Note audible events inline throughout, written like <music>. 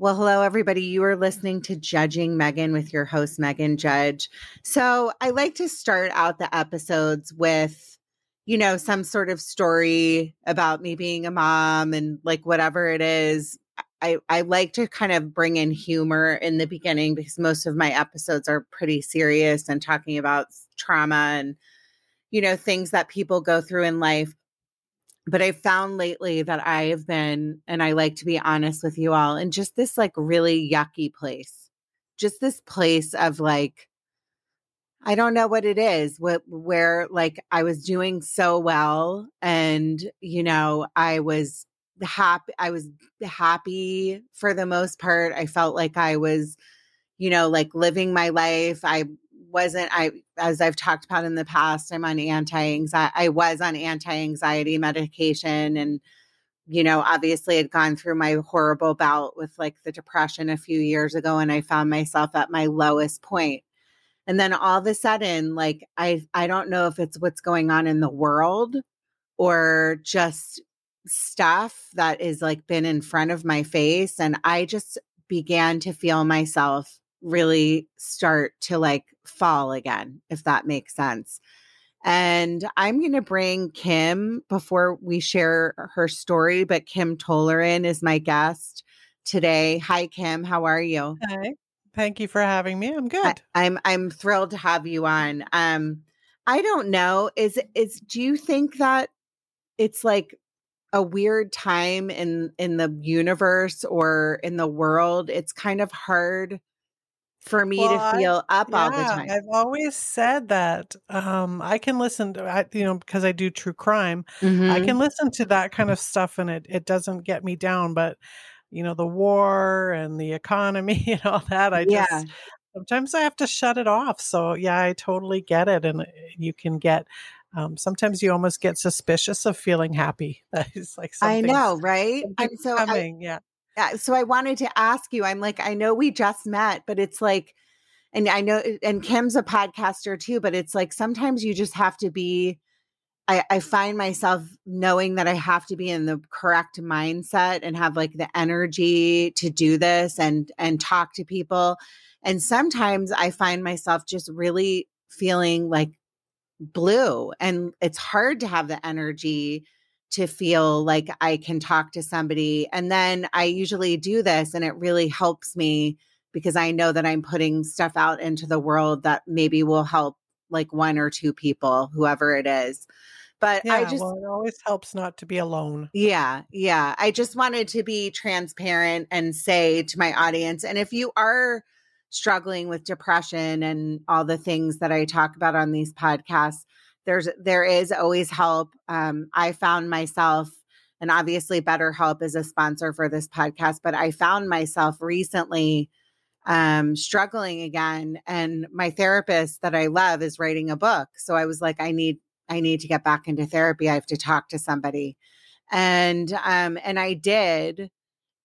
Well, hello, everybody. You are listening to Judging Megan with your host, Megan Judge. So I like to start out the episodes with, you know, some sort of story about me being a mom and like whatever it is. I, I like to kind of bring in humor in the beginning because most of my episodes are pretty serious and talking about trauma and, you know, things that people go through in life but I found lately that I have been, and I like to be honest with you all, in just this like really yucky place. Just this place of like, I don't know what it is, what where like I was doing so well and you know, I was happy I was happy for the most part. I felt like I was, you know, like living my life. I wasn't I as I've talked about in the past, I'm on anti-anxiety I was on anti-anxiety medication and you know, obviously had gone through my horrible bout with like the depression a few years ago and I found myself at my lowest point. And then all of a sudden like I I don't know if it's what's going on in the world or just stuff that is like been in front of my face and I just began to feel myself really start to like fall again, if that makes sense. And I'm going to bring Kim before we share her story, but Kim Tolleran is my guest today. Hi, Kim. How are you? Hi. Thank you for having me. I'm good. I, I'm I'm thrilled to have you on. Um, I don't know. Is is do you think that it's like a weird time in in the universe or in the world? It's kind of hard for me well, to feel I, up yeah, all the time. I've always said that um, I can listen to, I, you know, because I do true crime, mm-hmm. I can listen to that kind of stuff and it, it doesn't get me down. But, you know, the war and the economy <laughs> and all that, I yeah. just, sometimes I have to shut it off. So, yeah, I totally get it. And uh, you can get, um, sometimes you almost get suspicious of feeling happy. <laughs> That is like I know, right? I'm so coming, I, yeah Uh, so I wanted to ask you. I'm like, I know we just met, but it's like, and I know, and Kim's a podcaster too, but it's like sometimes you just have to be. I, I find myself knowing that I have to be in the correct mindset and have like the energy to do this and and talk to people. And sometimes I find myself just really feeling like blue, and it's hard to have the energy to feel like I can talk to somebody. And then I usually do this and it really helps me because I know that I'm putting stuff out into the world that maybe will help like one or two people, whoever it is. But yeah, I just well, it always helps not to be alone. Yeah, yeah. I just wanted to be transparent and say to my audience, and if you are struggling with depression and all the things that I talk about on these podcasts, there's there is always help. Um, I found myself, and obviously BetterHelp is a sponsor for this podcast, but I found myself recently um, struggling again, and my therapist that I love is writing a book. So I was like, I need I need to get back into therapy. I have to talk to somebody. And um and I did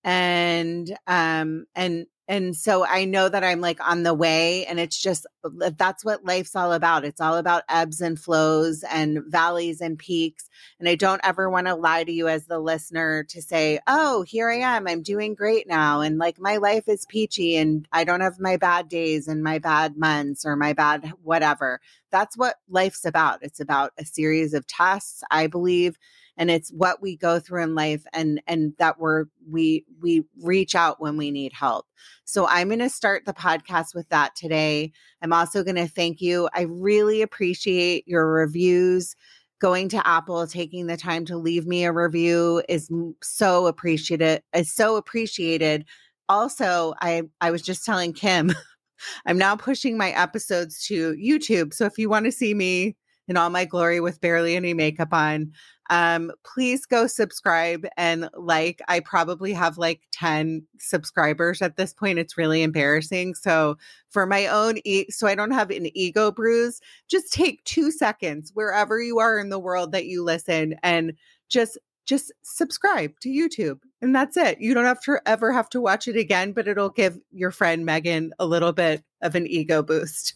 and um and and so I know that I'm like on the way and it's just uh, that's what life's all about. It's all about ebbs and flows and valleys and peaks. And I don't ever want to lie to you as the listener to say, "Oh, here I am. I'm doing great now and like my life is peachy and I don't have my bad days and my bad months or my bad whatever." That's what life's about. It's about a series of tests, I believe, and it's what we go through in life and and that we're we we reach out when we need help. So i'm going to start the podcast with that today. I'm also going to thank you. I really appreciate your reviews. Going to apple taking the time to leave me a review is so appreciated is so appreciated. Also i i was just telling kim <laughs> i'm now pushing my episodes to youtube. So if you want to see me in all my glory with barely any makeup on um, please go subscribe and like. I probably have like 10 subscribers at this point. It's really embarrassing. So, for my own, e- so I don't have an ego bruise, just take two seconds wherever you are in the world that you listen and just just subscribe to YouTube and that's it. You don't have to ever have to watch it again, but it'll give your friend Megan a little bit of an ego boost.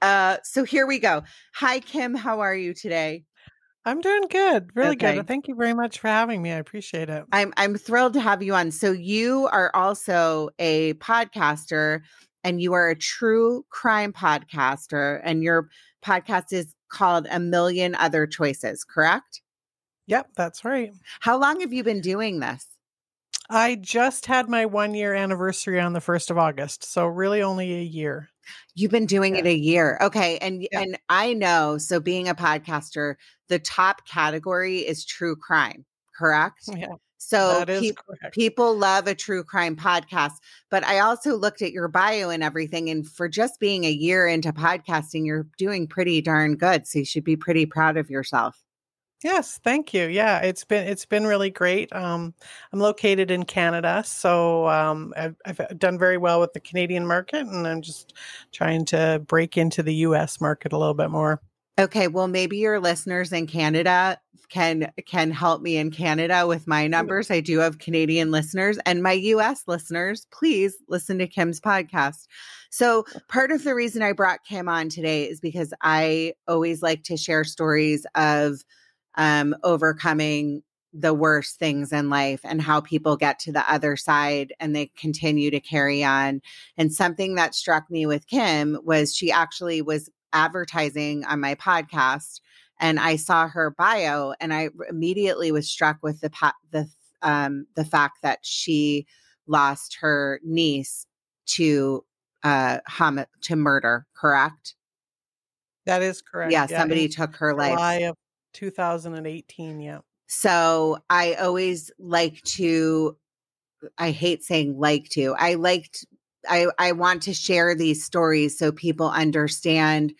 Uh, so here we go. Hi, Kim. How are you today? I'm doing good, really okay. good. Thank you very much for having me. I appreciate it. I'm I'm thrilled to have you on. So you are also a podcaster and you are a true crime podcaster and your podcast is called A Million Other Choices, correct? Yep, that's right. How long have you been doing this? I just had my 1 year anniversary on the 1st of August, so really only a year. You've been doing yeah. it a year. Okay. And yeah. and I know so being a podcaster, the top category is true crime, correct? Yeah. So pe- people love a true crime podcast. But I also looked at your bio and everything. And for just being a year into podcasting, you're doing pretty darn good. So you should be pretty proud of yourself. Yes, thank you. Yeah, it's been it's been really great. Um, I'm located in Canada, so um, I've, I've, done very well with the Canadian market, and I'm just trying to break into the U.S. market a little bit more. Okay, well, maybe your listeners in Canada can can help me in Canada with my numbers. I do have Canadian listeners and my US listeners. Please listen to Kim's podcast. So, part of the reason I brought Kim on today is because I always like to share stories of um, overcoming the worst things in life and how people get to the other side and they continue to carry on. And something that struck me with Kim was she actually was advertising on my podcast and I saw her bio and I immediately was struck with the the um the fact that she lost her niece to uh hum- to murder, correct? That is correct. Yeah, yeah somebody took her July life. Of 2018, yeah. So I always like to I hate saying like to. I liked I I want to share these stories so people understand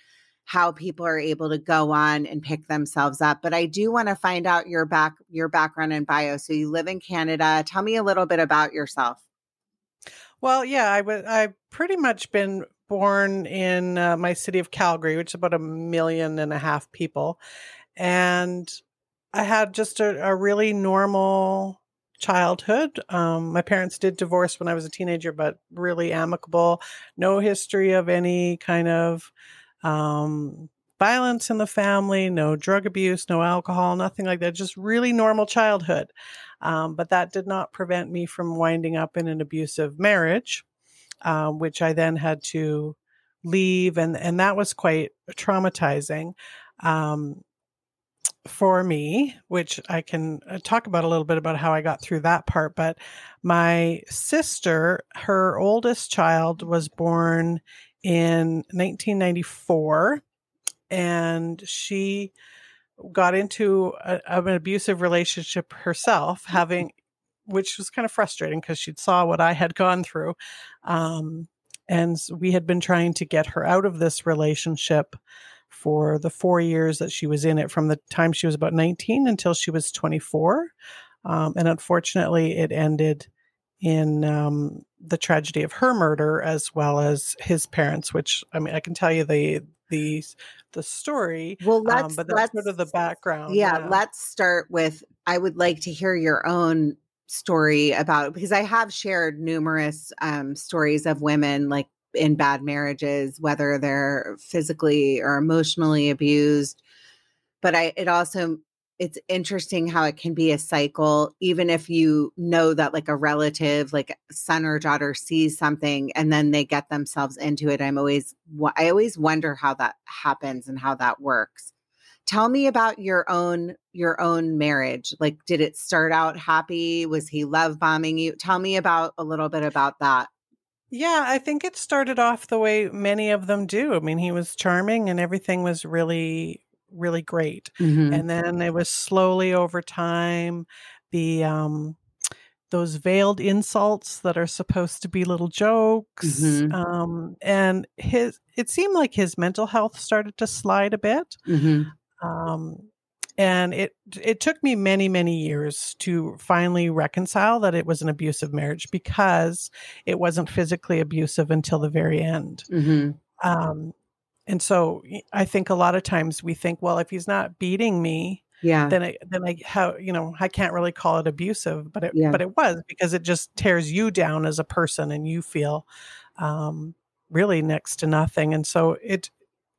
how people are able to go on and pick themselves up. But I do want to find out your back your background and bio. So you live in Canada. Tell me a little bit about yourself. Well, yeah, I was I've pretty much been born in uh, my city of Calgary, which is about a million and a half people and I had just a, a really normal childhood. Um, my parents did divorce when I was a teenager, but really amicable. No history of any kind of um, violence in the family, no drug abuse, no alcohol, nothing like that. Just really normal childhood. Um, but that did not prevent me from winding up in an abusive marriage, um, which I then had to leave, and and that was quite traumatizing. Um, for me, which I can uh, talk about a little bit about how I got through that part. But my sister, her oldest child, was born in 1994, and she got into a, an abusive relationship herself, having which was kind of frustrating because she'd saw what I had gone through. Um, and we had been trying to get her out of this relationship for the four years that she was in it from the time she was about 19 until she was 24. Um, and unfortunately, it ended in um, the tragedy of her murder as well as his parents, which I mean, I can tell you the the the story. Well, um, let's but that's let's sort of the background. yeah, let's start with. I would like to hear your own story about because I have shared numerous um, stories of women like in bad marriages, whether they're physically or emotionally abused. But I, it also it's interesting how it can be a cycle even if you know that like a relative like son or daughter sees something and then they get themselves into it. I'm always i always wonder how that happens and how that works. Tell me about your own your own marriage. Like did it start out happy? Was he love bombing you? Tell me about a little bit about that yeah, I think it started off the way many of them do. I mean, he was charming and everything was really really great. Mm-hmm. And then it was slowly over time the um those veiled insults that are supposed to be little jokes mm-hmm. um and his it seemed like his mental health started to slide a bit. Mm-hmm. Um and it it took me many many years to finally reconcile that it was an abusive marriage because it wasn't physically abusive until the very end mm-hmm. um, and so I think a lot of times we think, well, if he's not beating me, yeah, then I then I how you know I can't really call it abusive, but it yeah. but it was because it just tears you down as a person and you feel um, really next to nothing. And so it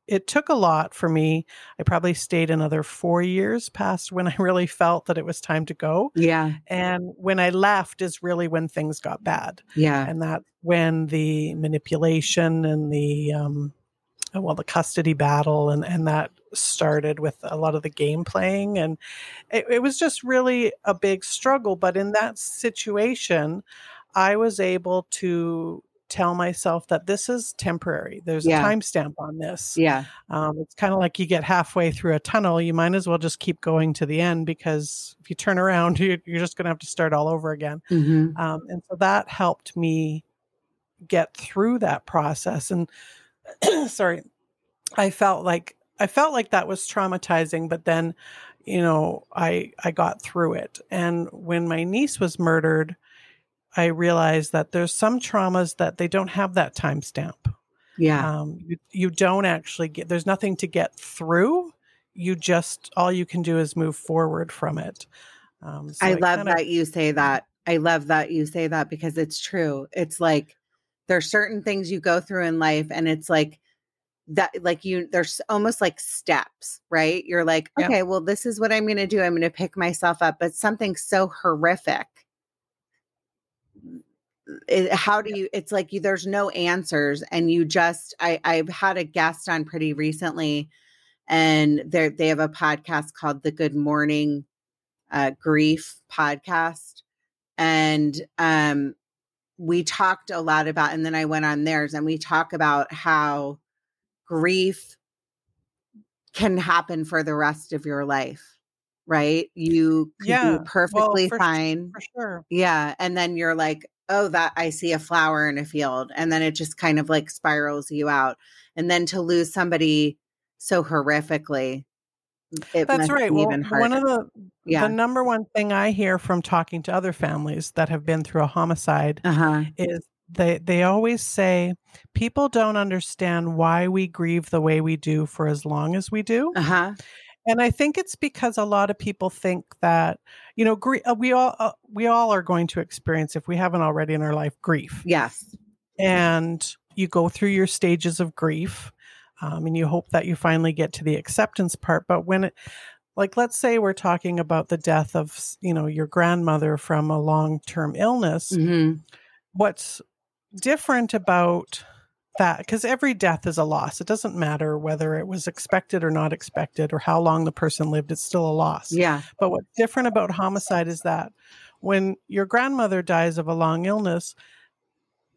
it took a lot for me. I probably stayed another four years past when <laughs> I really felt that it was time to go. Yeah. And when I left is really when things got bad. Yeah. And that when the manipulation and the um, uh, well the custody battle and and that started with a lot of the game playing and it, it was just really a big struggle but in that situation i was able to tell myself that this is temporary. There's yeah. a timestamp on this. Yeah. Um, it's kind of like you get halfway through a tunnel, you might as well just keep going to the end because if you turn around, <laughs> you, are just going to have to start all over again. Mm-hmm. Um, and so that helped me get through that process. And <clears throat> sorry, I felt like I felt like that was traumatizing, but then, you know, I I got through it. And when my niece was murdered, I realized that there's some traumas that they don't have that timestamp. Yeah. Um, you, you don't actually get there's nothing to get through. You just all you can do is move forward from it. Um, so I love kinda, that you say that. I love that you say that because it's true. It's like there's certain things you go through in life and it's like that like you there's almost like steps right you're like okay well this is what i'm going to do i'm going to pick myself up but something so horrific it, how do you it's like you there's no answers and you just i i've had a guest on pretty recently and they they have a podcast called the good morning uh, grief podcast and um we talked a lot about and then i went on theirs and we talk about how grief can happen for the rest of your life right you could yeah perfectly well, fine for sure yeah and then you're like oh that i see a flower in a field and then it just kind of like spirals you out and then to lose somebody so horrifically that's right well, one of the yeah. the number one thing i hear from talking to other families that have been through a homicide uh-huh. is they they always say people don't understand why we grieve the way we do for as long as we do. Uh-huh. And I think it's because a lot of people think that you know gr- uh, we all uh, we all are going to experience if we haven't already in our life grief. Yes. And you go through your stages of grief, um, and you hope that you finally get to the acceptance part. But when it like let's say we're talking about the death of you know your grandmother from a long term illness. Mm-hmm. What's different about that because every death is a loss. It doesn't matter whether it was expected or not expected or how long the person lived, it's still a loss. Yeah. But what's different about homicide is that when your grandmother dies of a long illness,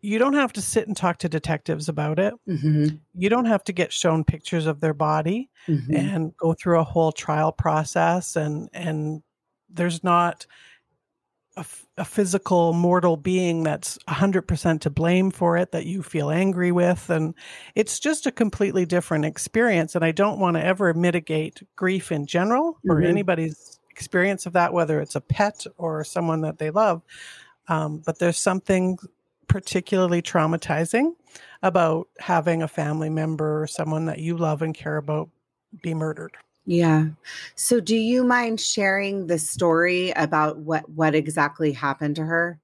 you don't have to sit and talk to detectives about it. Mm-hmm. You don't have to get shown pictures of their body mm-hmm. and go through a whole trial process and and there's not a, a physical mortal being that's 100% to blame for it that you feel angry with and it's just a completely different experience and i don't want to ever mitigate grief in general mm-hmm. or anybody's experience of that whether it's a pet or someone that they love um, but there's something particularly traumatizing about having a family member or someone that you love and care about be murdered. Yeah. So do you mind sharing the story about what what exactly happened to her?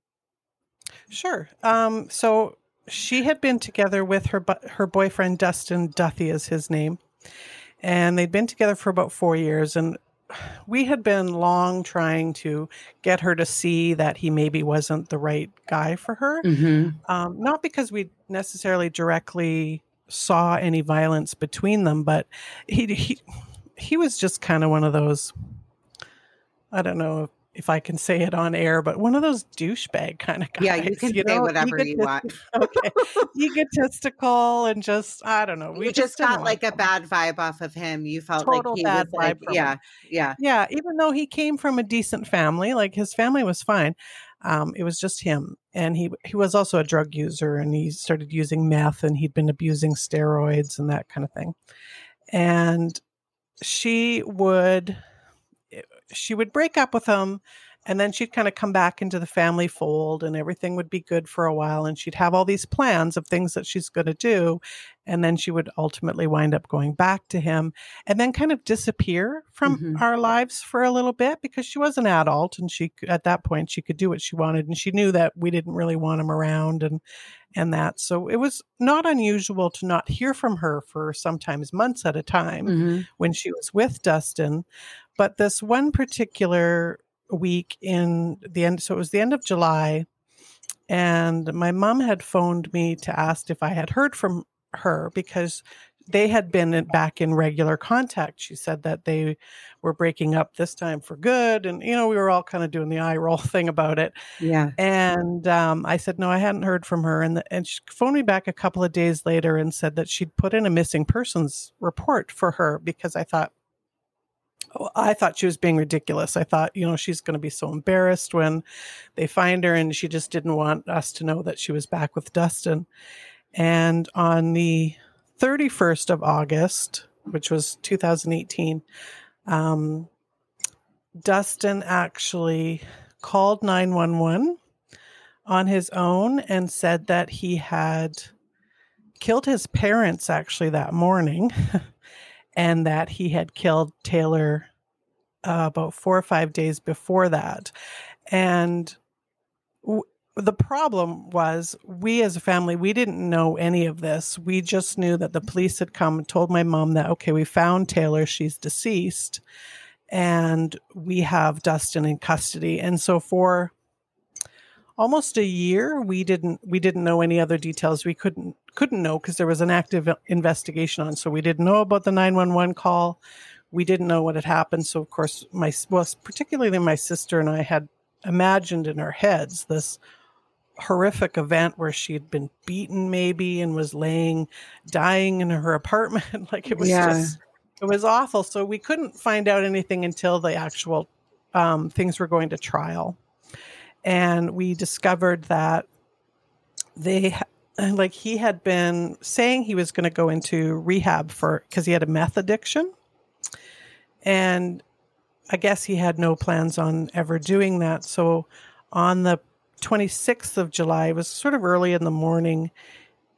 Sure. Um so she had been together with her her boyfriend Dustin Duthie is his name. And they'd been together for about 4 years and we had been long trying to get her to see that he maybe wasn't the right guy for her. Mm-hmm. Um, not because we necessarily directly saw any violence between them, but he he he was just kind of one of those. I don't know if I can say it on air, but one of those douchebag kind of guys. Yeah, you can you say know? whatever Egotist- you want. <laughs> okay, egotistical and just I don't know. We just, just got like a bad vibe off of him. You felt Total like he bad was like, yeah, yeah, yeah. Even though he came from a decent family, like his family was fine. Um, it was just him, and he he was also a drug user, and he started using meth, and he'd been abusing steroids and that kind of thing. And she would eh, she would break up with him and then she'd kind of come back into the family fold and everything would be good for a while and she'd have all these plans of things that she's going to do and then she would ultimately wind up going back to him and then kind of disappear from mm-hmm. our lives for a little bit because she was an adult and she at that point she could do what she wanted and she knew that we didn't really want him around and and that so it was not unusual to not hear from her for sometimes months at a time mm-hmm. when she was with Dustin but this one particular week in the end, so it was the end of July, and my mom had phoned me to ask if I had heard from her because they had been back in regular contact. She said that they were breaking up this time for good. And, you know, we were all kind of doing the eye roll <laughs> thing about it. Yeah. And um, I said, no, I hadn't heard from her. And, the, and she phoned me back a couple of days later and said that she'd put in a missing persons report for her because I thought, I thought she was being ridiculous. I thought, you know, she's going to be so embarrassed when they find her, and she just didn't want us to know that she was back with Dustin. And on the 31st of August, which was 2018, um, Dustin actually called 911 on his own and said that he had killed his parents actually that morning. <laughs> and that he had killed Taylor uh, about four or five days before that. And w- the problem was we as a family we didn't know any of this. We just knew that the police had come and told my mom that okay we found taylor. She's deceased and we have dustin in custody. And so for almost a year we didn't we didn't know any other details. We couldn't couldn't know because there was an active investigation on so we didn't know about the 911 call. We didn't know what had happened so of course my well particularly my sister and i had imagined in our heads this horrific event where she had been beaten maybe and was laying dying in her <laughs> apartment like it was yeah. just it was awful. So we couldn't find out anything until the actual um, things were going to trial. And we discovered that they <sighs> like he had been saying he was going to go into rehab for because he had a meth addiction. And i guess he had no plans on ever doing that. So on the 26th of july it was sort of early in the morning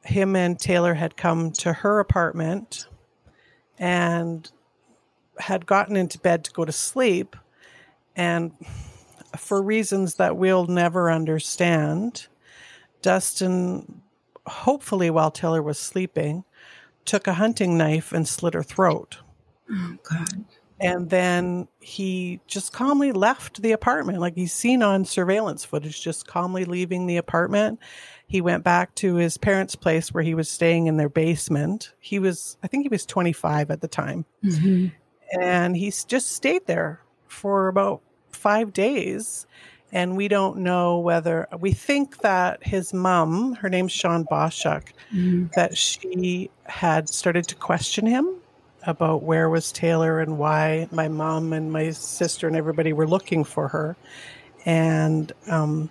him and taylor had come to her apartment and had gotten into bed to go to sleep. And for reasons that we'll never understand, Dustin, hopefully while Taylor was sleeping, took a hunting knife and slit her throat. Oh, God. And then he just calmly left the apartment, like he's seen on surveillance footage, just calmly leaving the apartment. He went back to his parents' place where he was staying in their basement. He was, I think he was 25 at the time. Mm-hmm. And he just stayed there for about five days. And we don't know whether we think that his mom, her name's Sean Boschuk, mm-hmm. that she had started to question him about where was Taylor and why my mom and my sister and everybody were looking for her. And um,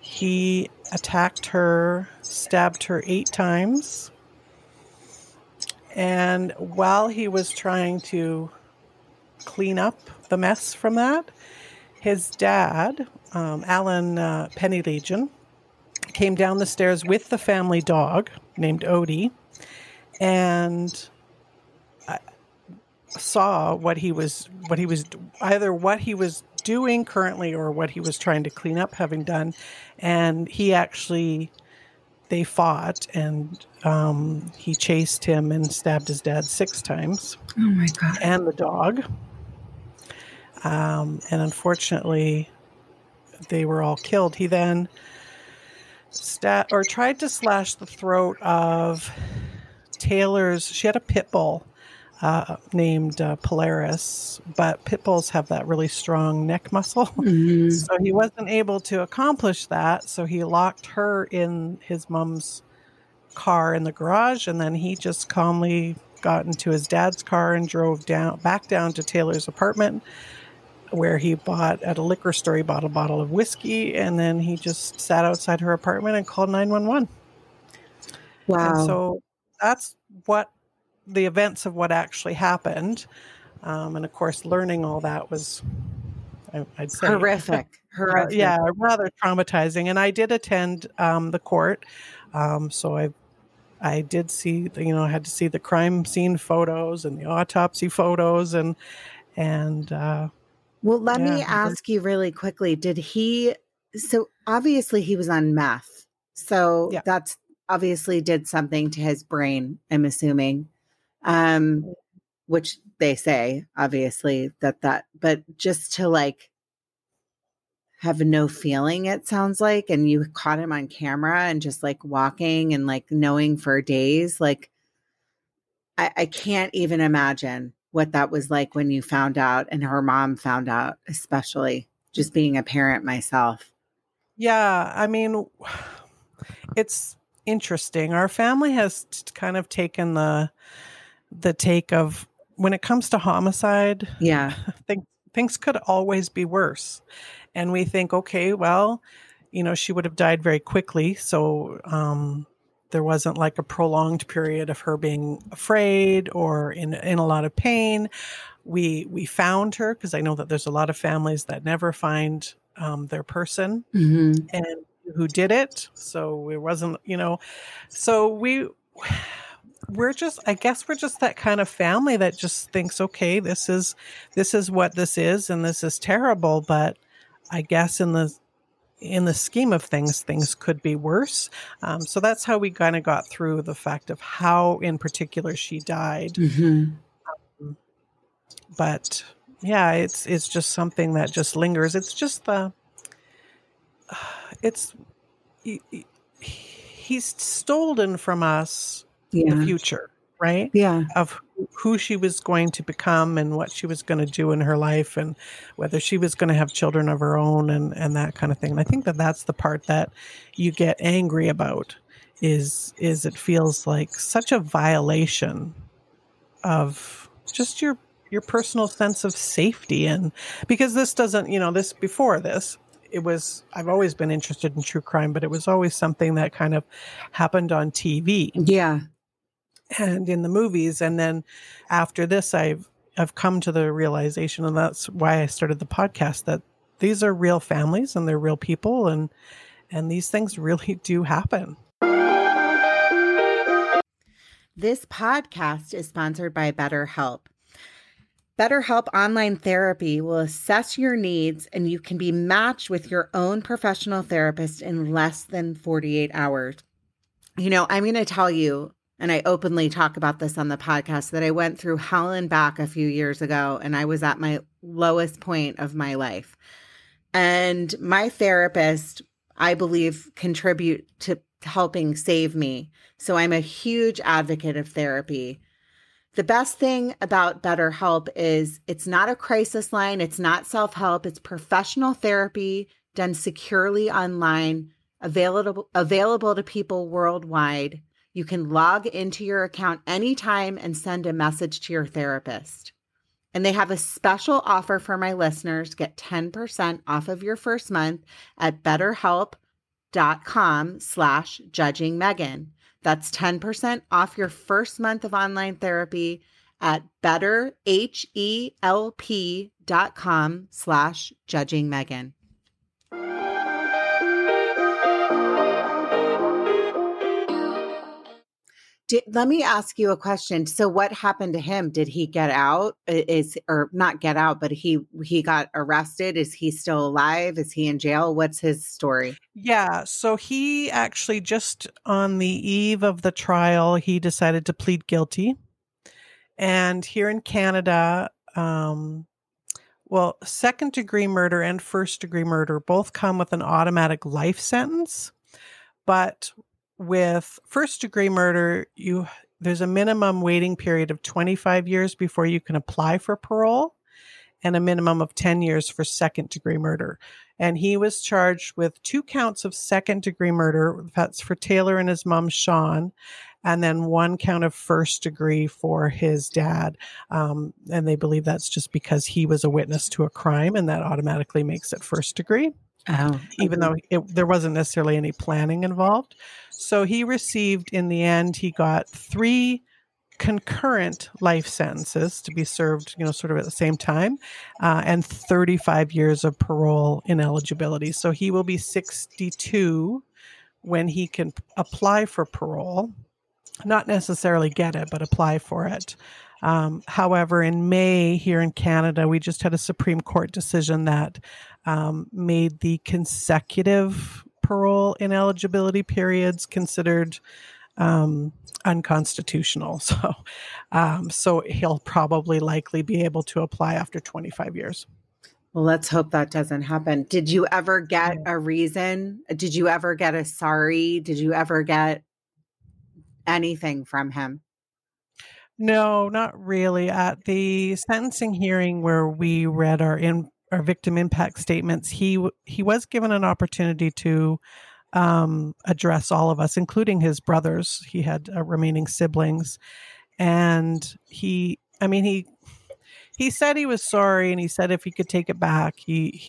he attacked her, stabbed her eight times. And while he was trying to clean up the mess from that, his dad, um, Alan uh, Penny Legion, came down the stairs with the family dog named Odie and saw what he was what he was either what he was doing currently or what he was trying to clean up having done. And he actually they fought and um, he chased him and stabbed his dad six times. Oh my god. And the dog um, and unfortunately they were all killed he then stat or tried to slash the throat of taylor's she had a pit bull uh, named uh, Polaris, but pit bulls have that really strong neck muscle. <laughs> Mm-hmm. So he wasn't able to accomplish that. So he locked her in his mom's car in the garage, and then he just calmly got into his dad's car and drove down back down to Taylor's apartment, where he bought at a liquor store. He bought a bottle of whiskey, and then he just sat outside her apartment and called nine one one. Wow! And so that's what the events of what actually happened. Um, and of course, learning all that was, I, would say, horrific. <laughs> horrific. Uh, yeah, rather traumatizing. And I did attend um, the court, um, so I, I did see, you know, I had to see the crime scene photos and the autopsy photos, and and. Uh, well, let yeah, me ask you really quickly. Did he? So obviously he was on meth. So yeah. that's obviously did something to his brain. I'm assuming um, which they say obviously that that, but just to like have no feeling, it sounds like, and you caught him on camera and just like walking and like knowing for days, like I, I can't even imagine what that was like when you found out and her mom found out, especially just being a parent myself. Yeah, I mean, <sighs> it's interesting. Our family has kind of taken the the take of when it comes to homicide, yeah, <laughs> think, things could always be worse. And we think, okay, well, you know, she would have died very quickly. So um, there wasn't like a prolonged period of her being afraid or in, in a lot of pain. We, we found her because I know that there's a lot of families that never find um, their person mm-hmm. and who did it. So it wasn't, you know, so we, we're just i guess we're just that kind of family that just thinks okay this is this is what this is and this is terrible but i guess in the in the scheme of things things could be worse um, so that's how we kind of got through the fact of how in particular she died mm-hmm. um, but yeah it's it's just something that just lingers it's just the <sighs> it's he, he's stolen from us yeah. the future, right? Yeah. Of who she was going to become and what she was going to do in her life and whether she was going to have children of her own and, and that kind of thing. And I think that that's the part that you get angry about is is it feels like such a violation of just your your personal sense of safety and because this doesn't you know this before this it was I've always been interested in true crime, but it was always something that kind of happened on TV. Yeah and in the movies. And then after this, I've I've come to the realization, and that's why I started the podcast, that these are real families and they're real people, and and these things really <laughs> do happen. This podcast is sponsored by BetterHelp. BetterHelp Online Therapy will assess your needs and you can be matched with your own professional therapist in less than 48 hours. You know, I'm going to tell you, and I openly talk about this on the podcast that I went through hell and back a few years ago and I was at my lowest point of my life. And my therapist, I believe, contribute to helping save me. So I'm a huge advocate of therapy. The best thing about BetterHelp is it's not a crisis line, it's not self-help, it's professional therapy done securely online, available available to people worldwide. You can log into your account anytime and send a message to your therapist. And they have a special offer for my listeners. Get 10% off of your first month at betterhelp.com slash judging Megan. That's 10% off your first month of online therapy at betterhelp.com slash judging Megan. Did, let me ask you a question. So, what happened to him? Did he get out? Is or not get out, but he he got arrested? Is he still alive? Is he in jail? What's his story? Yeah, so he actually just on the eve of the trial, he decided to plead guilty. And here in Canada, um, well, second degree murder and first degree murder both come with an automatic life sentence, but with first degree murder, you there's a minimum waiting period of 25 years before you can apply for parole and a minimum of 10 years for second degree murder. And he was charged with two counts of second degree murder. That's for Taylor and his mom, Sean. And then one count of first degree for his dad. Um, and they believe that's just because he was a witness to a crime and that automatically makes it first degree. Oh, even though it, there wasn't necessarily any planning involved. So he received, in the end, he got three concurrent life sentences to be served, you know, sort of at the same time, uh, and 35 years of parole ineligibility. So he will be 62 when he can apply for parole, not necessarily get it, but apply for it. Um, however, in May here in Canada, we just had a Supreme Court decision that um, made the consecutive parole ineligibility periods considered um, unconstitutional. <laughs> So, um, so he'll probably likely be able to apply after 25 years. Well, let's hope that doesn't happen. Did you ever get a reason? Did you ever get a sorry? Did you ever get anything from him? No, not really. At the sentencing hearing where we read our in our victim impact statements, he he was given an opportunity to um, address all of us, including his brothers. He had uh, remaining siblings, and he, I mean, he he said he was sorry, and he said if he could take it back, he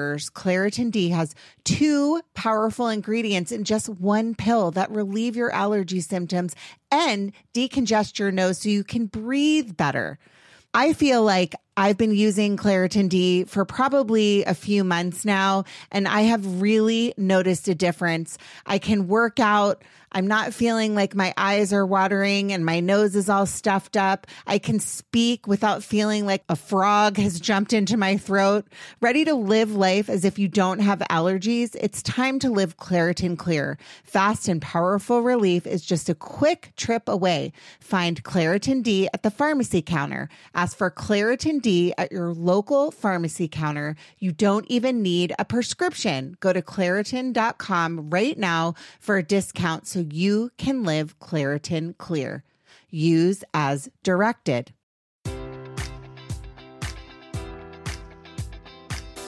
Claritin D has two powerful ingredients in just one pill that relieve your allergy symptoms and decongest your nose so you can breathe better. I feel like I've been using Claritin D for probably a few months now, and I have really noticed a difference. I can work out I'm not feeling like my eyes are watering and my nose is all stuffed up. I can speak without feeling like a frog has jumped into my throat. Ready to live life as if you don't have allergies? It's time to live Claritin Clear. Fast and powerful relief is just a quick trip away. Find Claritin D at the pharmacy counter. Ask for Claritin D at your local pharmacy counter. You don't even need a prescription. Go to Claritin.com right now for a discount so you can live Claritin Clear. Use as directed.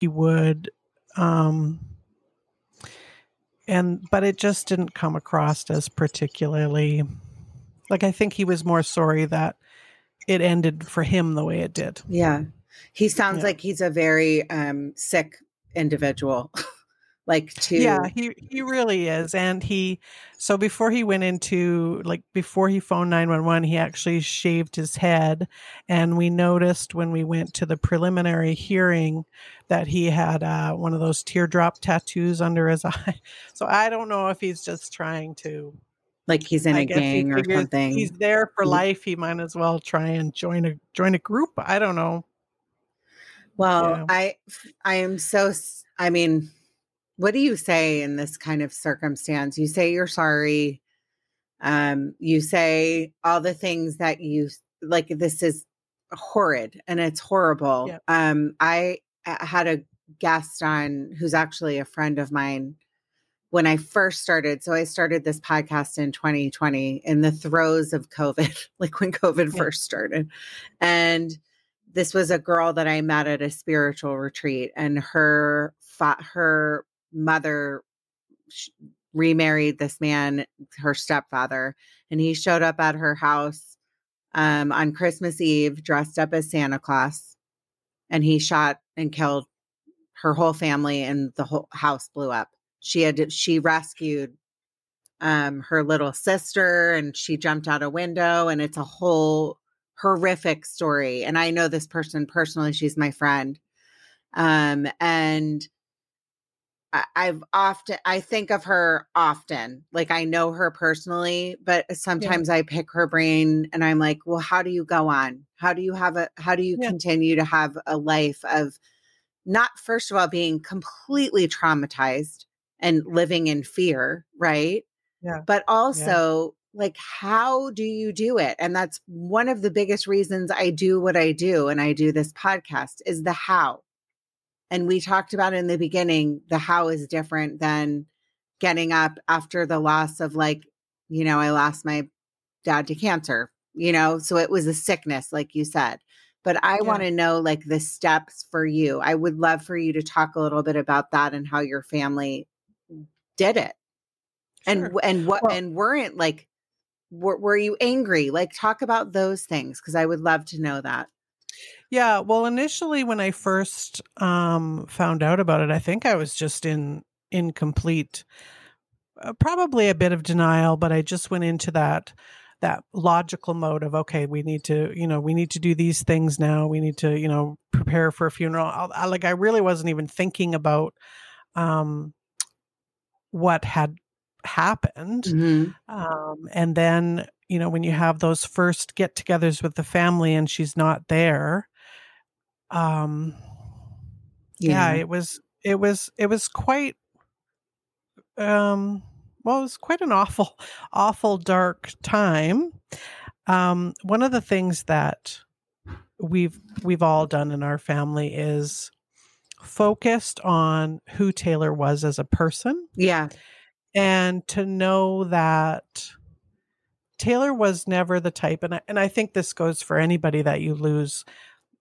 He would um and but it just didn't come across as particularly like I think he was more sorry that it ended for him the way it did. Yeah. He sounds yeah. like he's a very um sick individual. <laughs> like to yeah he he really is and he so before he went into like before he phoned 911 he actually shaved his head and we noticed when we went to the preliminary hearing that he had uh, one of those teardrop tattoos under his <laughs> eye. So i don't know if he's just trying to like he's in I a gang or something he's there for life he might as well try and join a join a group i don't know. Well yeah. i i am so i mean what do you say in this kind of circumstance? You say you're sorry. Um, you say all the things that you like. This is horrid and it's horrible. Um, I had a guest on who's actually a friend of mine when I first started. So I started this podcast in 2020 in the throes of COVID, <laughs> like when COVID yeah. first started. And this was a girl that I met at a spiritual retreat and her her mother remarried this man, her stepfather, and he showed up at her house um, on Christmas Eve dressed up as Santa Claus, and he shot and killed her whole family, and the whole house blew up. She had she rescued um, her little sister, and she jumped out a window, and it's a whole horrific story. And I know this person personally; she's my friend, um, and I've often I think of her often. Like I know her personally, but sometimes yeah. I pick her brain and I'm like, "Well, how do you go on? How do you have a how do you yeah. continue to have a life of not first of all being completely traumatized and living in fear, right? Yeah. But also yeah. like how do you do it? And that's one of the biggest reasons I do what I do and I do this podcast is the how and we talked about in the beginning the how is different than getting up after the loss of like, you know, I lost my dad to cancer, you know, so it was a sickness, like you said. But I yeah. want to know like the steps for you. I would love for you to talk a little bit about that and how your family did it. Sure. And and what well, and weren't like were, were you angry? Like talk about those things because I would love to know that. Yeah, well, initially when I first um, found out about it, I think I was just in incomplete, uh, probably a bit of denial, but I just went into that that logical mode of okay, we need to, you know, we need to do these things now. We need to, you know, prepare for a funeral. I, I, like I really wasn't even thinking about um, what had happened, mm-hmm. um, and then you know when you have those first get-togethers with the family and she's not there um yeah. yeah it was it was it was quite um well it was quite an awful <laughs> awful dark time um one of the things that we've we've all done in our family is focused on who Taylor was as a person. Yeah. And to know that Taylor was never the type and I, and I think this goes for anybody that you lose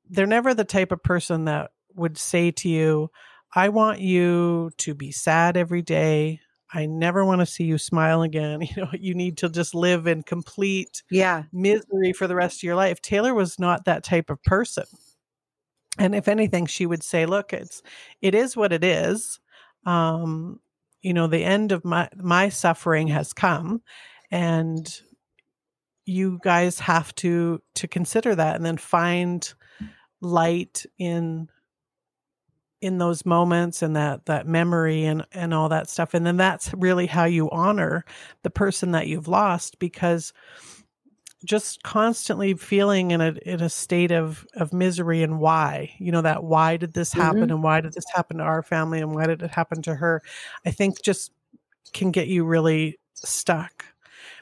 they're never the type of person that would say to you, I want you to be sad every day. I never want to see you smile again. <laughs> You know, you need to just live in complete yeah. misery for the rest of your life. Taylor was not that type of person. And if anything, she would say, look, it's it is what it is. Um, you know, the end of my my suffering has come and you guys have to to consider that and then find light in in those moments and that that memory and and all that stuff and then that's really how you honor the person that you've lost because just constantly feeling in a in a state of of misery and why you know that why did this happen mm-hmm. and why did this happen to our family and why did it happen to her i think just can get you really stuck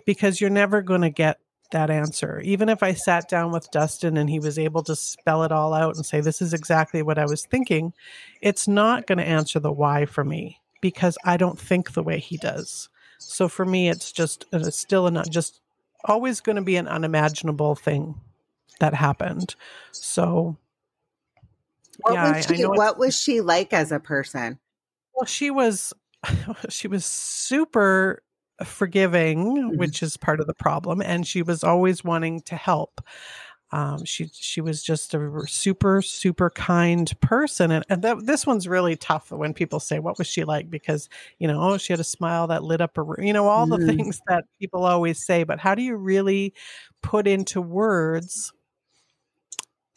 because you're never going to get that answer. Even if I sat down with Dustin and he was able to spell it all out and say, This is exactly what I was thinking, it's not going to answer the why for me because I don't think the way he does. So for me, it's just it's still not just always going to be an unimaginable thing that happened. So, what yeah, was she? what was she like as a person? Well, she was <sighs> she was super forgiving, mm-hmm. which is part of the problem, and she was always wanting to help. Um, she she was just a super super kind person, and, and that, this one's really tough when people say, "What was she like?" Because you know, oh, she had a smile that lit up a room. You know, all mm. the things that people always say, but how do you really put into words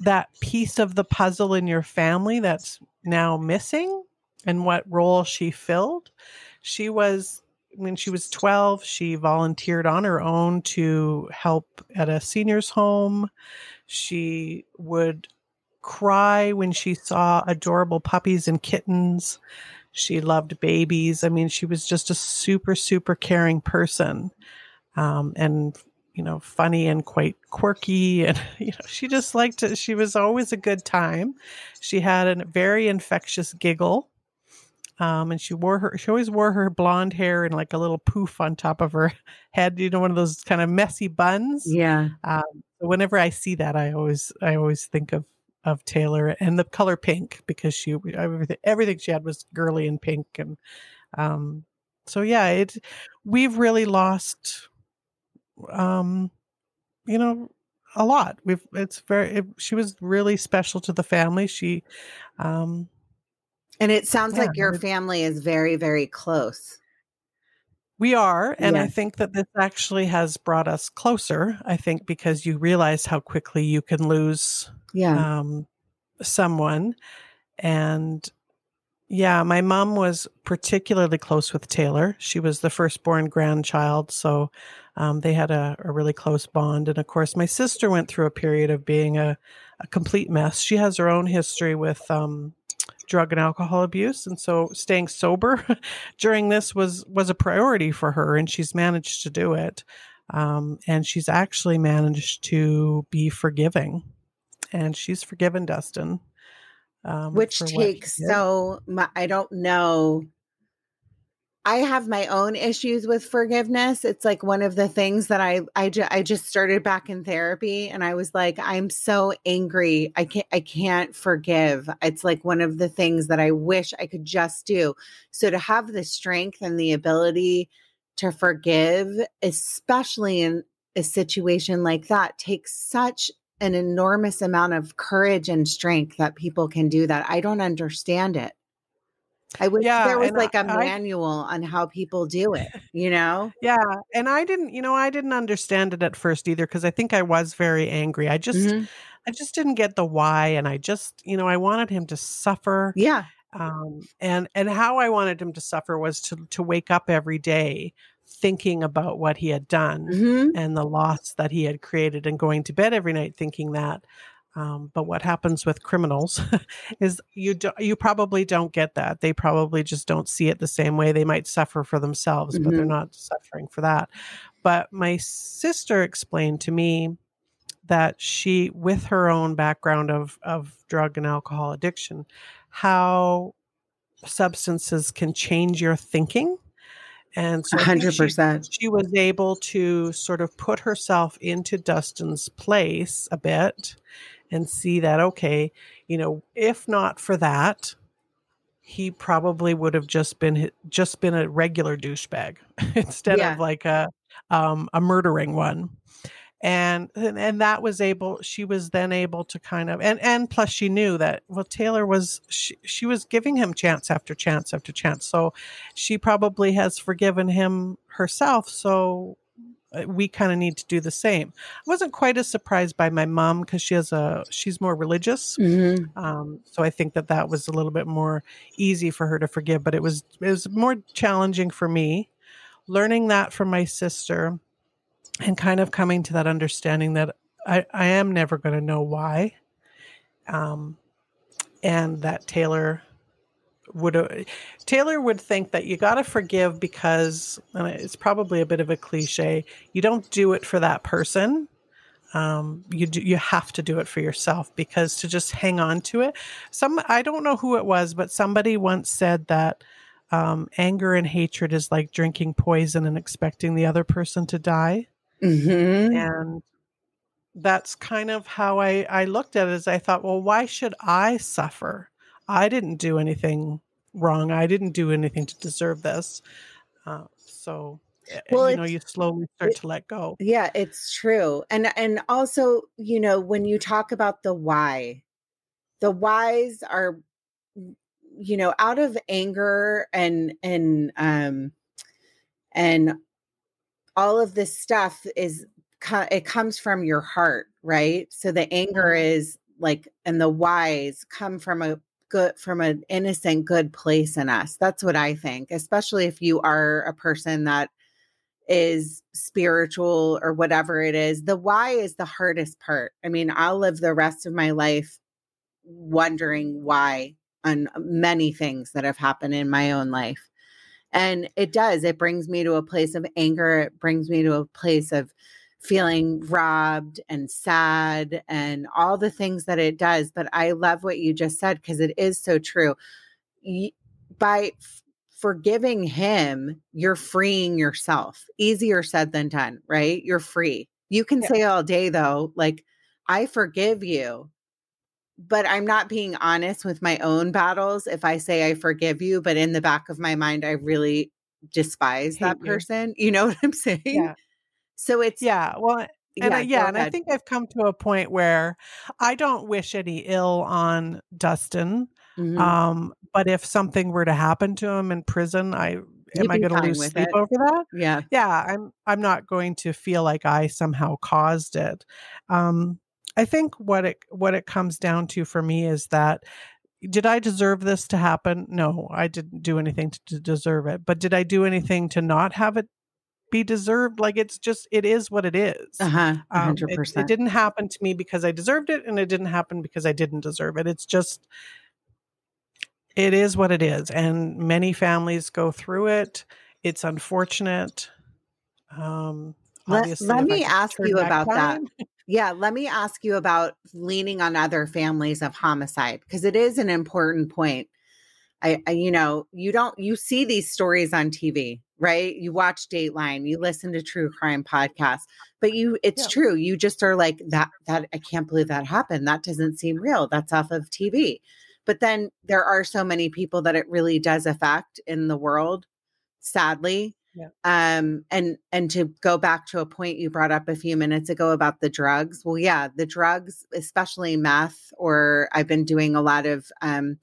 that piece of the puzzle in your family that's now missing and what role she filled? She was when she was 12, she volunteered on her own to help at a senior's home. She would cry when she saw adorable puppies and kittens. She loved babies. I mean, she was just a super, super caring person. Um, and you know, funny and quite quirky. <laughs> And, you know, she just liked to, she was always a good time. She had a very infectious giggle. Um, and she wore her, she always wore her blonde hair in like a little poof on top of her <laughs> head, you know, one of those kind of messy buns. Yeah. Um, whenever I see that, I always, I always think of, of Taylor and the color pink because she, everything, everything she had was girly and pink. And, um, so yeah, it, we've really lost, um, you know, a lot. We've, it's very, it, she was really special to the family. She, um, and it sounds yeah, like your family is very, very close. We are. And I think that this actually has brought us closer. I think because you realize how quickly you can lose yeah. um, someone. And yeah, my mom was particularly close with Taylor. She was the firstborn grandchild. So um, they had a, a, really close bond. And of course, my sister went through a period of being a, a complete mess. She has her own history with um, drug and alcohol abuse and so staying sober <laughs> during this was was a priority for her and she's managed to do it. Um, and she's actually managed to be forgiving and she's forgiven dustin um, which takes so i don't know I have my own issues with forgiveness. It's like one of the things that I I, ju- I just started back in therapy and I was like I'm so angry. I can't I can't forgive. It's like one of the things that I wish I could just do. So to have the strength and the ability to forgive, especially in a situation like that takes such an enormous amount of courage and strength that people can do that. I don't understand it. I wish yeah, there was like a manual on how people do it, <laughs> you know? Yeah. And I didn't, you know, I didn't understand it at first either because I think I was very angry. I just, mm-hmm. I just didn't get the why. And I just, you know, I wanted him to suffer. Yeah. Um, and, and how I wanted him to suffer was to, to wake up every day thinking about what he had done mm-hmm. and the loss that he had created and going to bed every night thinking that. Um, but what happens with criminals <laughs> is you do, you probably don't get that. They probably just don't see it the same way. They might suffer for themselves, mm-hmm. but they're mm-hmm. not suffering for that. But my sister explained to me that she, with her own background of of drug and alcohol addiction, how substances can change your thinking. And so 100%. She, she, was able to sort of put herself into Dustin's place a bit and see that, okay, you know, if not for that, he probably would have just been just been a regular douchebag <laughs> instead yeah. of like a um, a murdering one. And and that was able she was then able to kind of and and plus she knew that well taylor was she, she was giving him chance after chance after chance. So she probably has forgiven him herself. So we kind of need to do the same. I wasn't quite as surprised by my mom because she has a she's more religious, mm-hmm. um, so I think that that was a little bit more easy for her to forgive. But it was it was more challenging for me learning that from my sister and kind of coming to that understanding that I, I am never going to know why, um, and that Taylor would uh, Taylor would think that you got to forgive because and it's probably a bit of a cliche. You don't do it for that person. Um, you do, you have to do it for yourself because to just hang on to it. Some I don't know who it was, but somebody once said that um, anger and hatred is like drinking poison and expecting the other person to die. Mm-hmm. And that's kind of how I, I looked at it. Is I thought, well, why should I suffer? I didn't do anything wrong. I didn't do anything to deserve this. Uh, so eh, well, you know, you slowly start it, to let go. Yeah, it's true. And and also, you know, when you talk about the why, the whys are you know, out of anger and and um and all of this stuff is it comes from your heart, right? So the anger mm-hmm. is like and the whys come from a good from an innocent good place in us. That's what I think, especially if you are a person that is spiritual or whatever it is. The why is the hardest part. I mean, I'll live the rest of my life wondering why on many things that have happened in my own life. And it does, it brings me to a place of anger. It brings me to a place of feeling robbed and sad and all the things that it does. But I love what you just said because it is so true. By f- forgiving him, you're freeing yourself. Easier said than done, right? You're free. You can yeah. say all day, though, like, I forgive you but I'm not being honest with my own battles if I say I forgive you, but in the back of my mind, I really despise Hate that person. You. you know what I'm <laughs> saying? Yeah. So it's yeah. Well, and yeah, I, yeah and I think I've come to a point where I don't wish any ill on Dustin. Mm-hmm. Um, but if something were to happen to him in prison, I You'd am I going to lose sleep it. over that? Yeah, yeah. I'm I'm not going to feel like I somehow caused it. Um, I think what it what it comes down to for me is that did I deserve this to happen? No, I didn't do anything to, to deserve it. But did I do anything to not have it be deserved? Like it's just it is what it is. Uh-huh. 100%. Um, it, it didn't happen to me because I deserved it and it didn't happen because I didn't deserve it. It's just it is what it is and many families go through it. It's unfortunate. Um let, let me ask you about time. that. <laughs> Yeah, let me ask you about leaning on other families of homicide because it is an important point. I, I, you know, you don't you see these stories on TV, right? You watch Dateline, you listen to true crime podcasts, but you it's yeah. true. You just are like that that I can't believe that happened. That doesn't seem real. That's off of TV. But then there are so many people that it really does affect in the world, sadly. Yeah. Um, and and to go back to a point you brought up a few minutes ago about the drugs. Well, yeah, the drugs, especially meth, or I've been doing a lot of um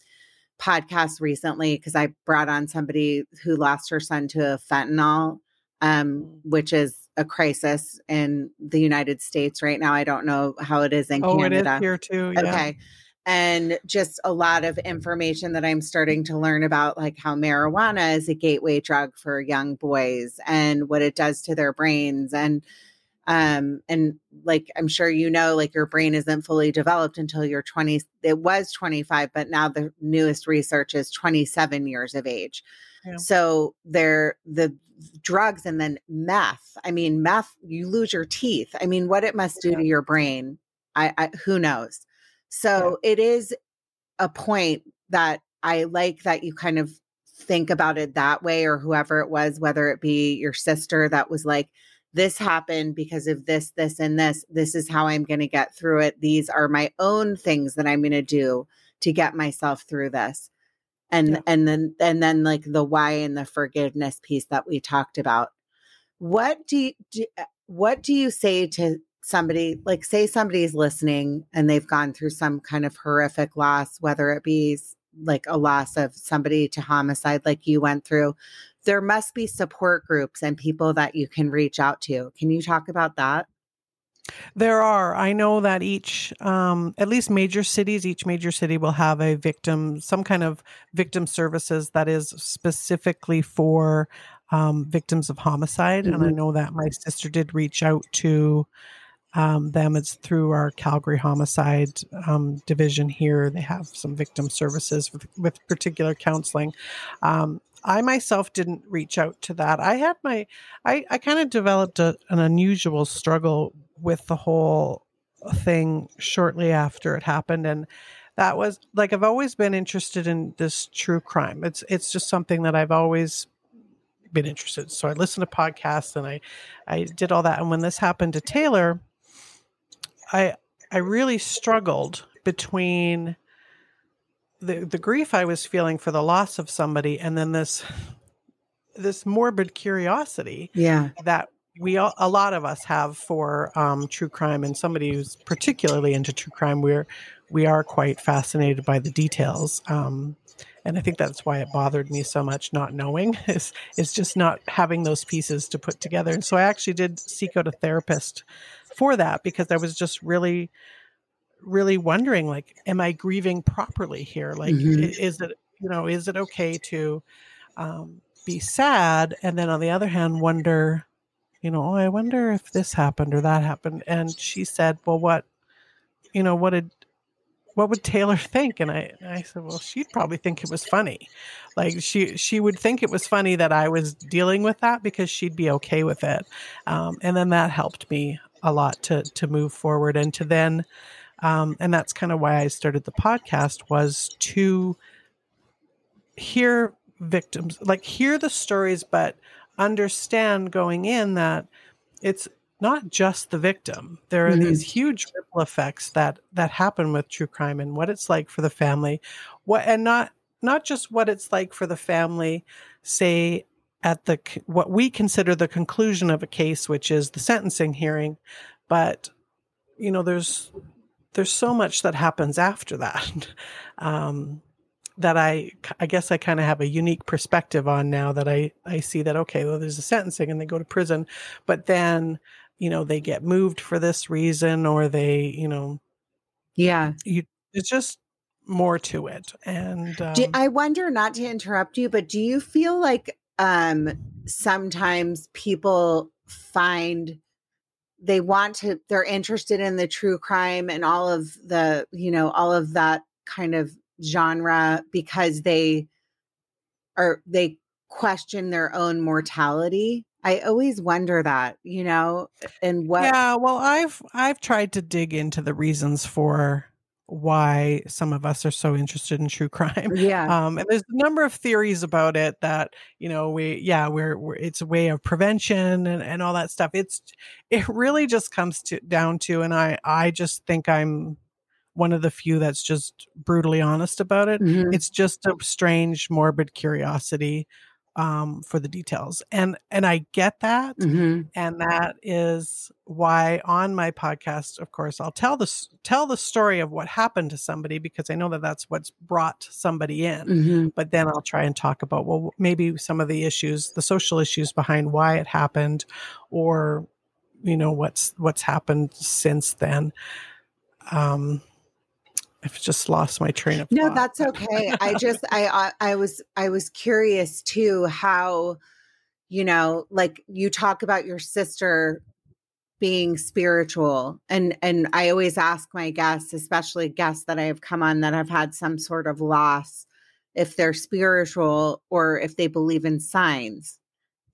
podcasts recently because I brought on somebody who lost her son to a fentanyl, um, mm. which is a crisis in the United States right now. I don't know how it is in oh, Canada. it is here too. Yeah. Okay and just a lot of information that I'm starting to learn about, like how marijuana is a gateway drug for young boys and what it does to their brains. And, um, and like I'm sure you know, like your brain isn't fully developed until you're 20. It was 25, but now the newest research is 27 years of age. Yeah. So they're the drugs and then meth. I mean, meth, you lose your teeth. I mean, what it must do yeah. to your brain, I, I who knows. So yeah. it is a point that I like that you kind of think about it that way, or whoever it was, whether it be your sister that was like, this happened because of this, this, and this. This is how I'm going to get through it. These are my own things that I'm going to do to get myself through this. And yeah. and then and then like the why and the forgiveness piece that we talked about. What do you, do, uh, what do you say to somebody like say somebody's listening and they've gone through some kind of horrific loss whether it be like a loss of somebody to homicide like you went through there must be support groups and people that you can reach out to can you talk about that there are. I know that each, um, at least major cities, each major city will have a victim, some kind of victim services that is specifically for um, victims of homicide. Mm-hmm. And I mm-hmm. know that my sister did reach out to um, them. It's through our Calgary Homicide um, Division here. They have some victim services with, with particular counseling. Um, I myself didn't reach out to that. I had my, I, I kind of developed a, an unusual struggle with the whole thing shortly after it happened. And that was like, I've always been interested in this true crime. It's, it's just something that I've always been interested. So I listened to podcasts and I, I did all that. And when this happened to Taylor, I I really struggled between the the grief I was feeling for the loss of somebody and then this this morbid curiosity yeah. that we all, a lot of us have for um, true crime and somebody who's particularly into true crime we're we are quite fascinated by the details um, and i think that's why it bothered me so much not knowing. <laughs> Is is just not having those pieces to put together. And so i actually did seek out a therapist for that because i was just really really wondering like am i grieving properly here? Like mm-hmm. is it you know is it okay to um, be sad and then on the other hand wonder you know oh, i wonder if this happened or that happened. And she said well what you know what did what would taylor think? And i i said well she'd probably think it was funny. Like she she would think it was funny that i was dealing with that because she'd be okay with it um, and then that helped me a lot to to move forward and to then um, and that's kind of why I started the podcast was to hear victims, like hear the stories, but understand going in that it's not just the victim. There are mm-hmm. these huge ripple effects that that happen with true crime and what it's like for the family. What and not not just what it's like for the family, say at the what we consider the conclusion of a case, which is the sentencing hearing, but you know there's there's so much that happens after that <laughs> um, that I I guess I kind of have a unique perspective on now that I I see that okay well there's a sentencing and they go to prison but then you know they get moved for this reason or they you know yeah. you it's just more to it. And um, do, I wonder not to interrupt you but do you feel like um sometimes people find they want to they're interested in the true crime and all of the you know all of that kind of genre because they are they question their own mortality. I always wonder that you know and what yeah well i've i've tried to dig into the reasons for why some of us are so interested in true <laughs> crime. Yeah. Um, and there's a number of theories about it that, you know, we, yeah, we're, we're, it's a way of prevention and, and all that stuff. It's, it really just comes to down to, and I, I just think I'm one of the few that's just brutally honest about it. Mm-hmm. It's just a strange, morbid curiosity um, for the details. And and I get that, mm-hmm. and that is why on my podcast, of course, I'll tell the tell the story of what happened to somebody because I know that that's what's brought somebody in. Mm-hmm. But then I'll try and talk about well, maybe some of the issues, the social issues behind why it happened, or you know what's what's happened since then. Um, I've just lost my train of thought. No, that's okay. I just I I was I was curious too how you know like you talk about your sister being spiritual and and I always ask my guests especially guests that I have come on that have had some sort of loss if they're spiritual or if they believe in signs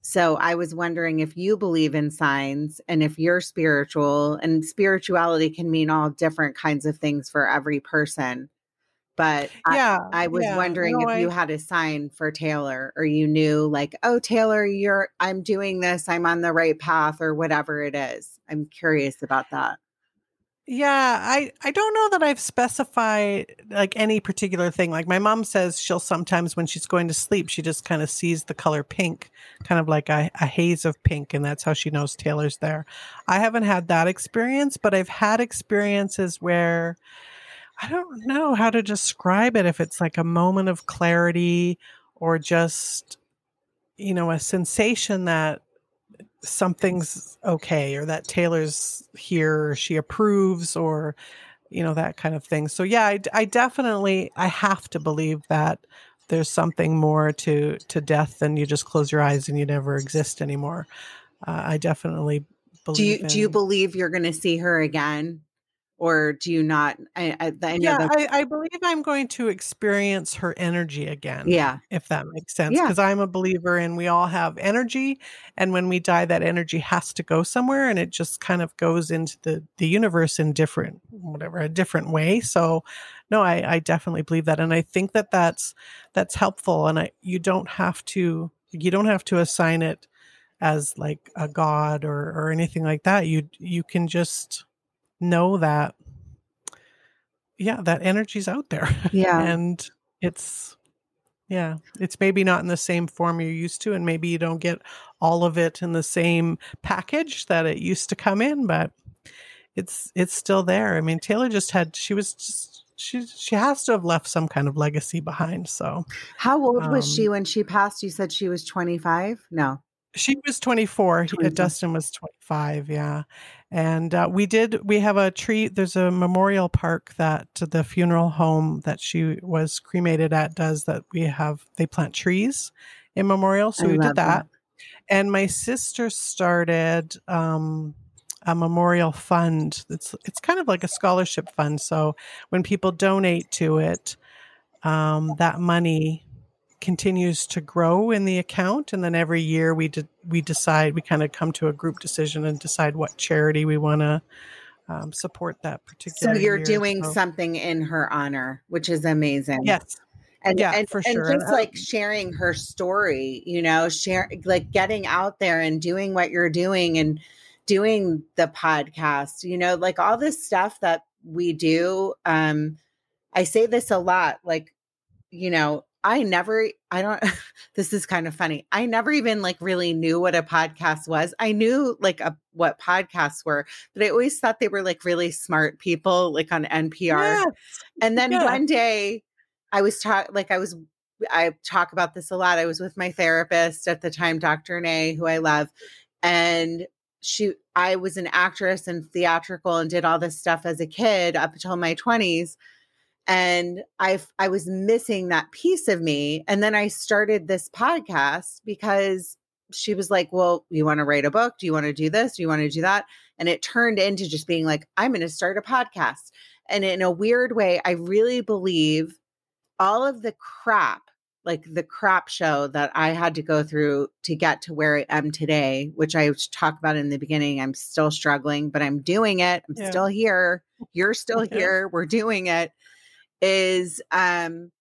so I was wondering if you believe in signs and if you're spiritual, and spirituality can mean all different kinds of things for every person. But yeah, I, I was yeah, wondering no, if I... you had a sign for Taylor or you knew like, oh Taylor, you're I'm doing this, I'm on the right path or whatever it is. I'm curious about that. Yeah, I I don't know that I've specified like any particular thing. Like my mom says she'll sometimes when she's going to sleep, she just kind of sees the color pink, kind of like a, a haze of pink, and that's how she knows Taylor's there. I haven't had that experience, but I've had experiences where I don't know how to describe it if it's like a moment of clarity or just you know a sensation that something's okay or that Taylor's here or she approves or you know that kind of thing. So yeah, I, I definitely I have to believe that there's something more to to death than you just close your eyes and you never exist anymore. Uh, I definitely believe. Do you in, do you believe you're going to see her again? Or do you not? I, I, I yeah, the- I, I, believe I'm going to experience her energy again. Yeah, if that makes sense, because yeah. I'm a believer in we all have energy, and when we die, that energy has to go somewhere, and it just kind of goes into the the universe in different whatever a different way. So, no, I, I definitely believe that, and I think that that's that's helpful, and I you don't have to you don't have to assign it as like a god or or anything like that. You you can just know that yeah that energy's out there <laughs> yeah and it's Yeah. It's maybe not in the same form you're used to, and maybe you don't get all of it in the same package that it used to come in, but it's it's still there. I mean, Taylor just had she was just she she has to have left some kind of legacy behind. So, how old was she um when she passed? You said she was 25? No. She was 24. 24. Dustin was 25. Yeah. And uh, we did, we have a tree. There's a memorial park that the funeral home that she was cremated at does that we have, they plant trees in memorial. So I we did that. that. And my sister started, um, a memorial fund. It's it's kind of like a scholarship fund. So when people donate to it, um, that money continues to grow in the account, and then every year we de- we decide we kind of come to a group decision and decide what charity we want to um, support that particular. So you're year. doing so. something in her honor, which is amazing. Yes. And, yeah, and, for sure. And just like sharing her story, you know, share like getting out there and doing what you're doing and doing the podcast, you know, like all this stuff that we do. Um, I say this a lot, like, you know, I never, I don't, <laughs> this is kind of funny. I never even like really knew what a podcast was. I knew like a, what podcasts were, but I always thought they were like really smart people, like on NPR. Yes. And then yeah. one day I was taught, like, I was, I talk about this a lot. I was with my therapist at the time, Dr. Nay, who I love. And she I was an actress and theatrical and did all this stuff as a kid up until my 20s and I I was missing that piece of me and then I started this podcast because she was like, "Well, you want to write a book? Do you want to do this? Do you want to do that?" And it turned into just being like, "I'm going to start a podcast." And in a weird way, I really believe all of the crap like the crap show that I had to go through to get to where I am today, which I talk about in the beginning. I'm still struggling, but I'm doing it. I'm yeah. still here. You're still yeah. here. We're doing it. Is um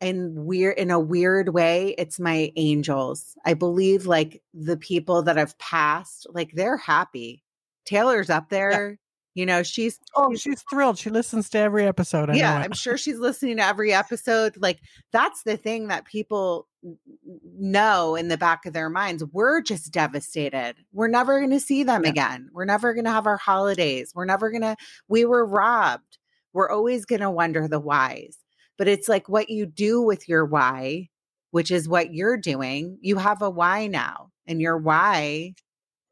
in weird in a weird way, it's my angels. I believe like the people that have passed, like they're happy. Taylor's up there. You know, she's oh, she's thrilled. She listens to every episode. I yeah, I'm sure she's listening to every episode. Like that's the thing that people know in the back of their minds. We're just devastated. We're never going to see them yeah. again. We're never going to have our holidays. We're never going to we were robbed. We're always going to wonder the whys. But it's like what you do with your why, which is what you're doing. You have a why now. And your why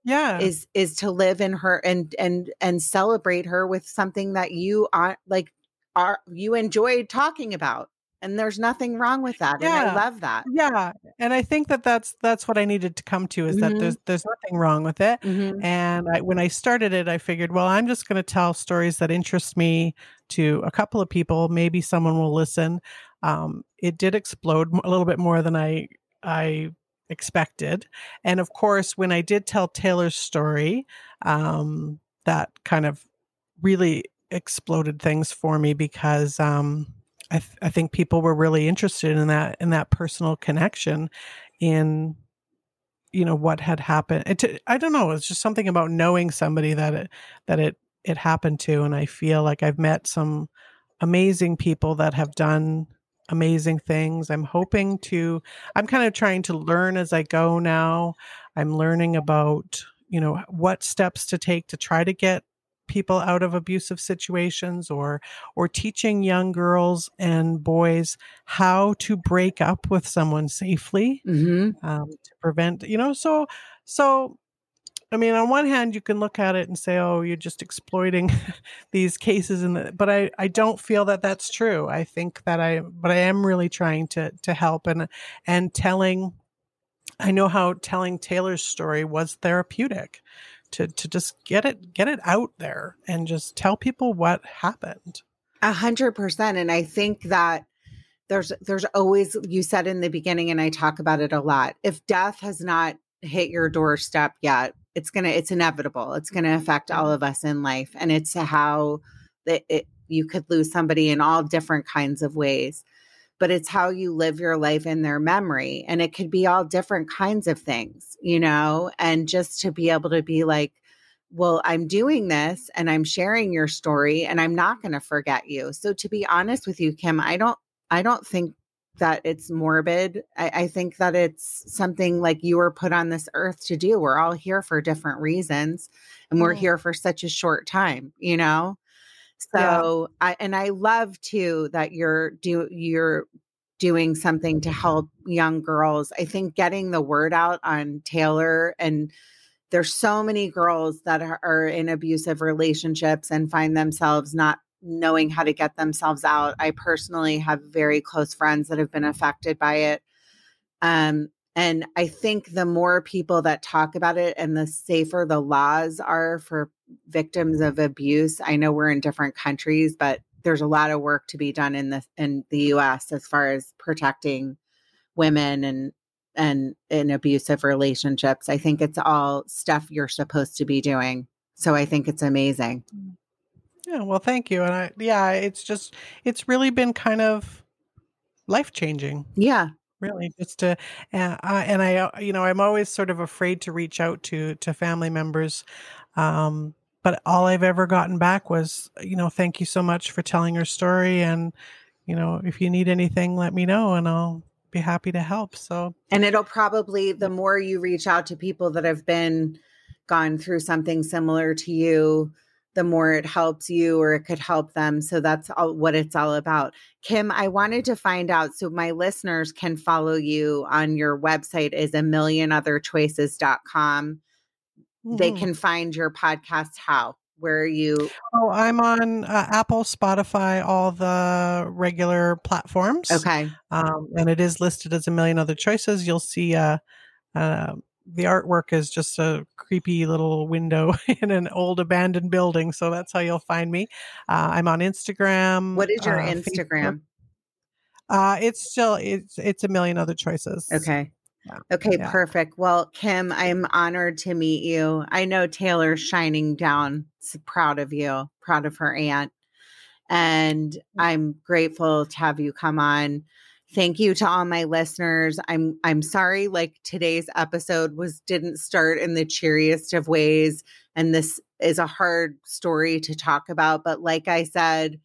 yeah is is to live in her and and and celebrate her with something that you are like are you enjoyed talking about and there's nothing wrong with that yeah. and i love that yeah and i think that that's that's what i needed to come to is mm-hmm. that there's there's nothing wrong with it mm-hmm. and I, when i started it i figured well i'm just going to tell stories that interest me to a couple of people maybe someone will listen um, it did explode a little bit more than i i expected. And of course, when I did tell Taylor's story, um, that kind of really exploded things for me because um, I, th- I think people were really interested in that in that personal connection in you know what had happened. I don't know. It's just something about knowing somebody that it that it it happened to, and I feel like I've met some amazing people that have done amazing things. I'm hoping to, I'm kind of trying to learn as I go now. I'm learning about, you know, what steps to take to try to get people out of abusive situations or or teaching young girls and boys how to break up with someone safely mm-hmm. um, to prevent you know so so I mean, on one hand, you can look at it and say, "Oh, you're just exploiting <laughs> these cases," and but I, I don't feel that that's true. I think that I, but I am really trying to to help and and telling. I know how telling Taylor's story was therapeutic, to to just get it get it out there and just tell people what happened. A hundred percent, and I think that there's there's always you said in the beginning, and I talk about it a lot. If death has not hit your doorstep yet it's gonna it's inevitable it's gonna affect all mm-hmm. of us in life and it's how that it, you could lose somebody in all different kinds of ways but it's how you live your life in their memory and it could be all different kinds of things you know and just to be able to be like well i'm doing this and i'm sharing your story and i'm not going to forget you. So to be honest with you kim i don't i don't think that it's morbid. I, I, think that it's something like you were put on this earth to do. We're all here for different reasons and we're mm. here for such a short time, you know? So yeah. I and I love too that you're do you're doing something to help young girls. I think getting the word out on Taylor and there's so many girls that are in abusive relationships and find themselves not knowing how to get themselves out. I personally have very close friends that have been affected by it. Um, and I think the more people that talk about it and the safer the laws are for victims of abuse, I know we're in different countries, but there's a lot of work to be done in the in the US as far as protecting women and and in abusive relationships. I think it's all stuff you're supposed to be doing. So I think it's amazing. Mm. Yeah, well, thank you. And I, yeah, it's just, it's really been kind of life changing. Yeah. Really, just to, uh, uh, and I, uh, you know, I'm always sort of afraid to reach out to to family members, um, but all I've ever gotten back was, you know, thank you so much for telling your story, and you know, if you need anything, let me know, and I'll be happy to help. So, and it'll probably the more you reach out to people that have been gone through something similar to you, the more it helps you or it could help them. So that's all what it's all about. Kim, I wanted to find out so my listeners can follow you on your website is a million other choices.com. Mm-hmm. They can find your podcast how? Where are you? Oh, I'm on uh, Apple, Spotify, all the regular platforms. Okay. Um, and it is listed as a million other choices. You'll see uh, uh, the artwork is just a creepy little window <laughs> in an old abandoned building. So that's how you'll find me. Uh, I'm on Instagram. What is your uh, Instagram? Uh, it's still it's it's a million other choices. Okay. Yeah. Okay, yeah. perfect. Well, Kim, I'm honored to meet you. I know Taylor's shining down. So proud of you, proud of her aunt. And mm. I'm grateful to have you come on thank you to all my listeners. I'm i'm sorry like today's episode was didn't start in the cheeriest of ways and this is a hard story to talk about but like i said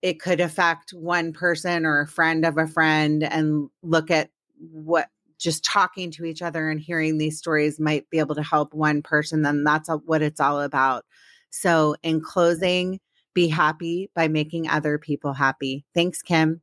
it could affect one person or a friend of a friend and look at what just talking to each other and hearing these stories might be able to help one person then that's what it's all about. So in closing be happy by making other people happy. Thanks kim